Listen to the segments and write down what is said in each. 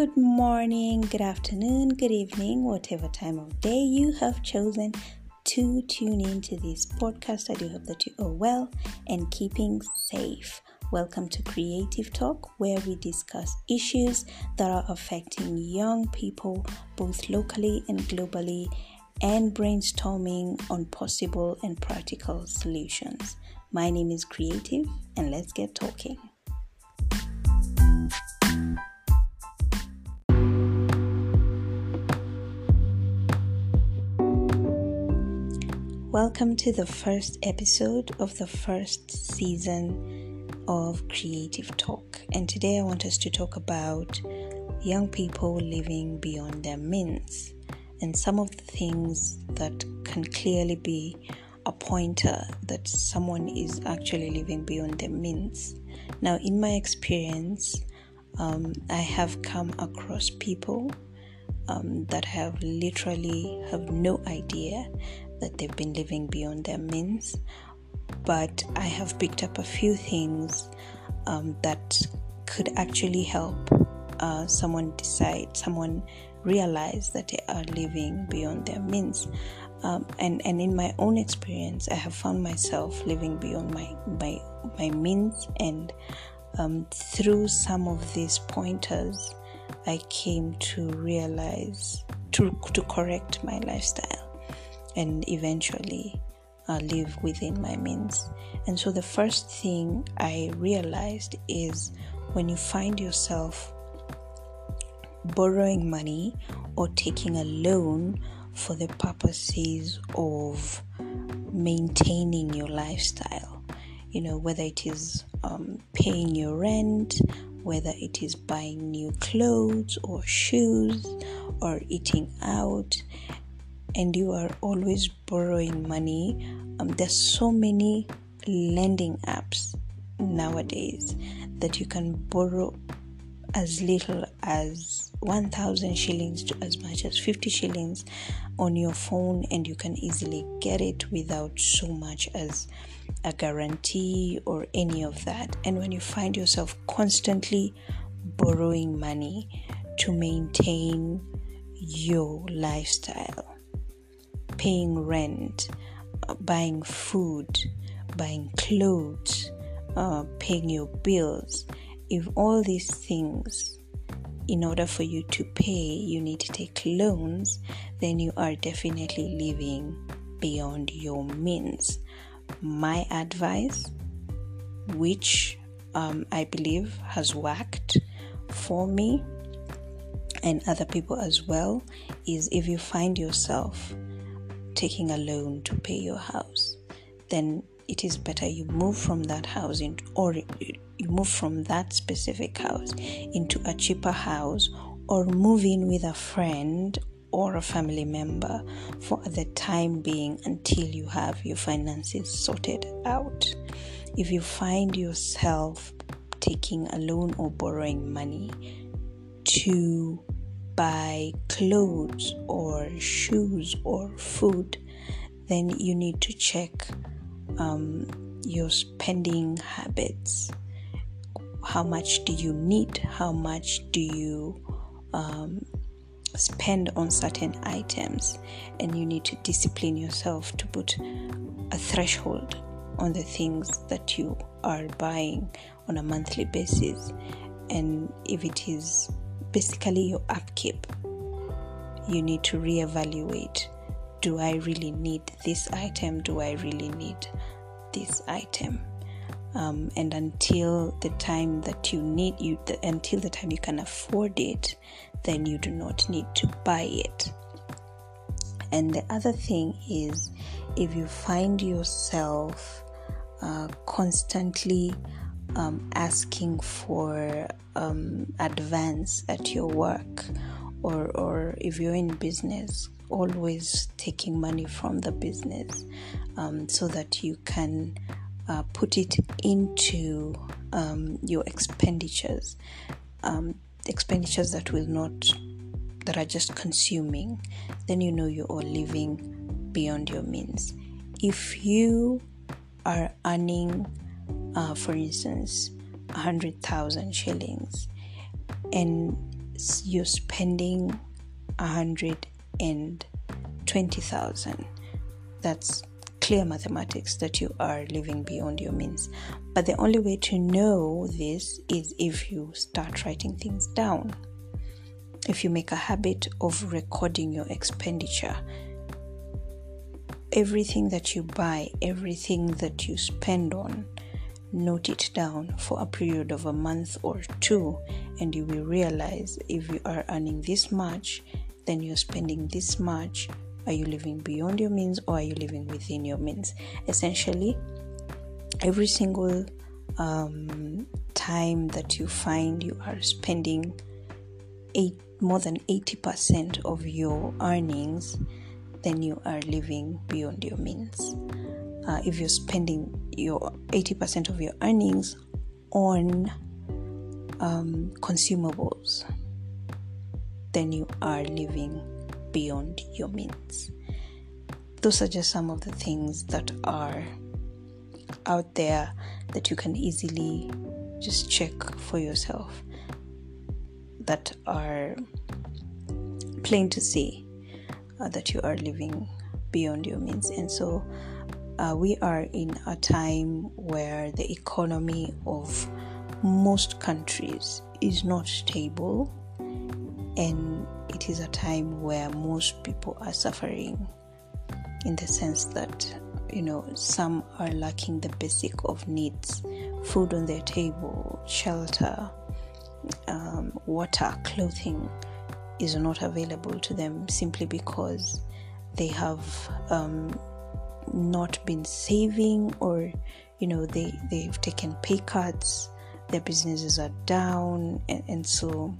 good morning, good afternoon, good evening, whatever time of day you have chosen to tune in to this podcast. I do hope that you are well and keeping safe. Welcome to Creative Talk, where we discuss issues that are affecting young people both locally and globally and brainstorming on possible and practical solutions. My name is Creative, and let's get talking. Welcome to the first episode of the first season of Creative Talk. And today I want us to talk about young people living beyond their means and some of the things that can clearly be a pointer that someone is actually living beyond their means. Now, in my experience, um, I have come across people um, that have literally have no idea that they've been living beyond their means. But I have picked up a few things um, that could actually help uh, someone decide, someone realize that they are living beyond their means. Um, and and in my own experience, I have found myself living beyond my my my means, and um, through some of these pointers, I came to realize to to correct my lifestyle and eventually uh, live within my means. And so the first thing I realized is when you find yourself borrowing money or taking a loan for the purposes of maintaining your lifestyle, you know, whether it is um, paying your rent, whether it is buying new clothes or shoes or eating out and you are always borrowing money, um, there's so many lending apps nowadays that you can borrow as little as 1000 shillings to as much as 50 shillings on your phone and you can easily get it without so much as a guarantee or any of that. And when you find yourself constantly borrowing money to maintain your lifestyle paying rent, uh, buying food, buying clothes, uh, paying your bills, if all these things, in order for you to pay, you need to take loans, then you are definitely living beyond your means. My advice, which um, I believe has worked for me and other people as well, is if you find yourself taking a loan to pay your house, then it is better you move from that house into, or you move from that specific house into a cheaper house or move in with a friend or a family member for the time being until you have your finances sorted out. If you find yourself taking a loan or borrowing money to buy clothes or shoes or food, then you need to check um, your spending habits. How much do you need? How much do you um, spend on certain items? And you need to discipline yourself to put a threshold on the things that you are buying on a monthly basis. And if it is basically your upkeep. You need to reevaluate do I really need this item? Do I really need this item? Um, and until the time that you need you the, until the time you can afford it then you do not need to buy it and the other thing is if you find yourself uh, constantly um, asking for um, advance at your work, or, or if you're in business, always taking money from the business um, so that you can uh, put it into um, your expenditures, um, expenditures that will not, that are just consuming, then you know you are living beyond your means. If you are earning uh, for instance, 100,000 shillings, and you're spending hundred and twenty thousand. That's clear mathematics that you are living beyond your means. But the only way to know this is if you start writing things down. If you make a habit of recording your expenditure, everything that you buy, everything that you spend on, note it down for a period of a month or two, and you will realize if you are earning this much, then you're spending this much. Are you living beyond your means or are you living within your means? Essentially, every single um, time that you find you are spending eight, more than 80% of your earnings, then you are living beyond your means. Uh, if you're spending your 80% of your earnings on um, consumables, then you are living beyond your means. Those are just some of the things that are out there that you can easily just check for yourself that are plain to see uh, that you are living beyond your means. And so uh, we are in a time where the economy of most countries is not stable and it is a time where most people are suffering in the sense that you know some are lacking the basic of needs food on their table shelter um, water clothing is not available to them simply because they have um, not been saving or you know they they've taken pay cuts their businesses are down and, and so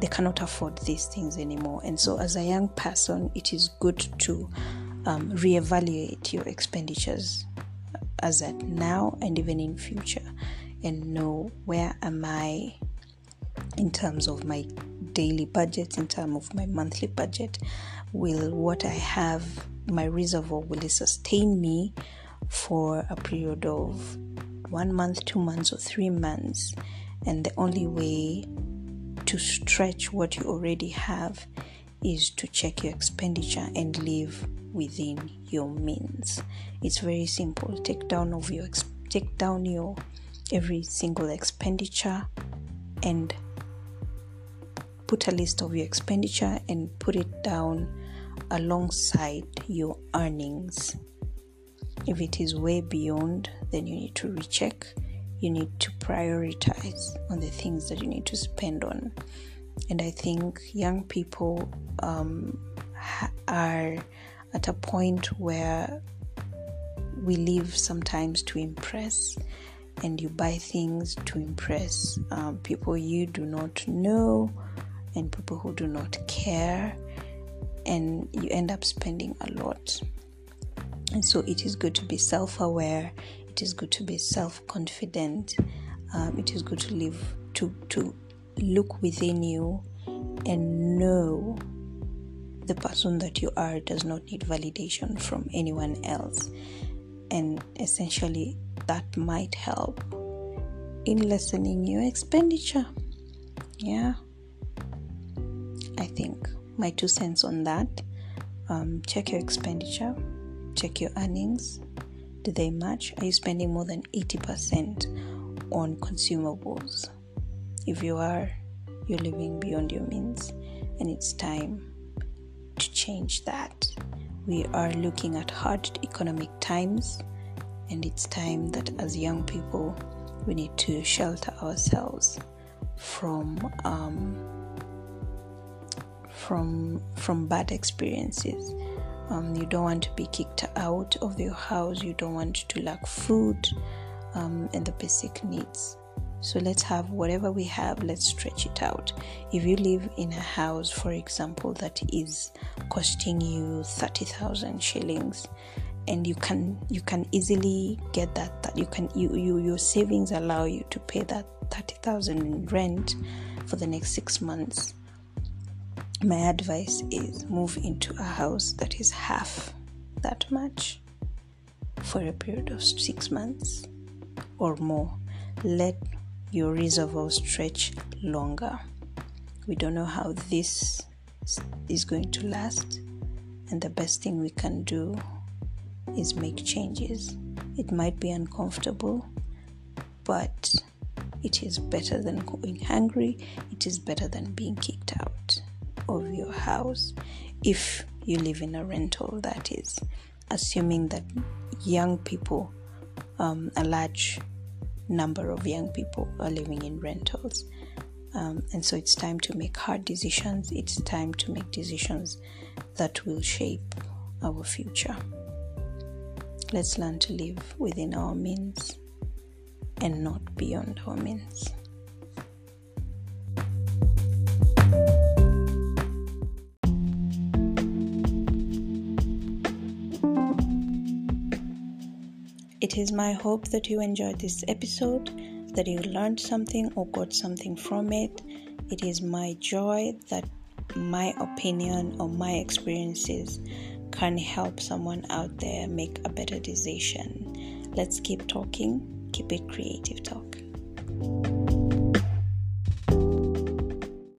they cannot afford these things anymore. And so as a young person it is good to um, reevaluate your expenditures as at now and even in future and know where am i in terms of my daily budget in terms of my monthly budget will what i have my reservoir will sustain me for a period of one month two months or three months. And the only way to stretch what you already have is to check your expenditure and live within your means. It's very simple. Take down of your take down your every single expenditure and put a list of your expenditure and put it down alongside your earnings. If it is way beyond, then you need to recheck. You need to prioritize on the things that you need to spend on. And I think young people um, ha- are at a point where we live sometimes to impress and you buy things to impress um, people you do not know and people who do not care, and you end up spending a lot. And so it is good to be self aware, it is good to be self confident, um, it is good to live, to, to look within you and know the person that you are does not need validation from anyone else. And essentially, that might help in lessening your expenditure. Yeah. I think. My two cents on that. Um, check your expenditure, check your earnings. Do they match? Are you spending more than 80% on consumables? If you are, you're living beyond your means, and it's time to change that. We are looking at hard economic times, and it's time that as young people, we need to shelter ourselves from um, from from bad experiences. Um, you don't want to be kicked out of your house. You don't want to lack food um, and the basic needs. So let's have whatever we have. Let's stretch it out. If you live in a house, for example, that is costing you thirty thousand shillings, and you can you can easily get that that you can you, you your savings allow you to pay that thirty thousand in rent for the next six months my advice is move into a house that is half that much for a period of six months or more. Let your reservoir stretch longer. We don't know how this is going to last, and the best thing we can do is make changes. It might be uncomfortable, but it is better than going hungry, it is better than being kicked out of your house if you live in a rental, that is, assuming that young people, um, a large number of young people are living in rentals. Um, and so it's time to make hard decisions. It's time to make decisions that will shape our future. Let's learn to live within our means and not beyond our means. It is my hope that you enjoyed this episode, that you learned something or got something from it. It is my joy that my opinion or my experiences can help someone out there make a better decision. Let's keep talking, keep it creative talk.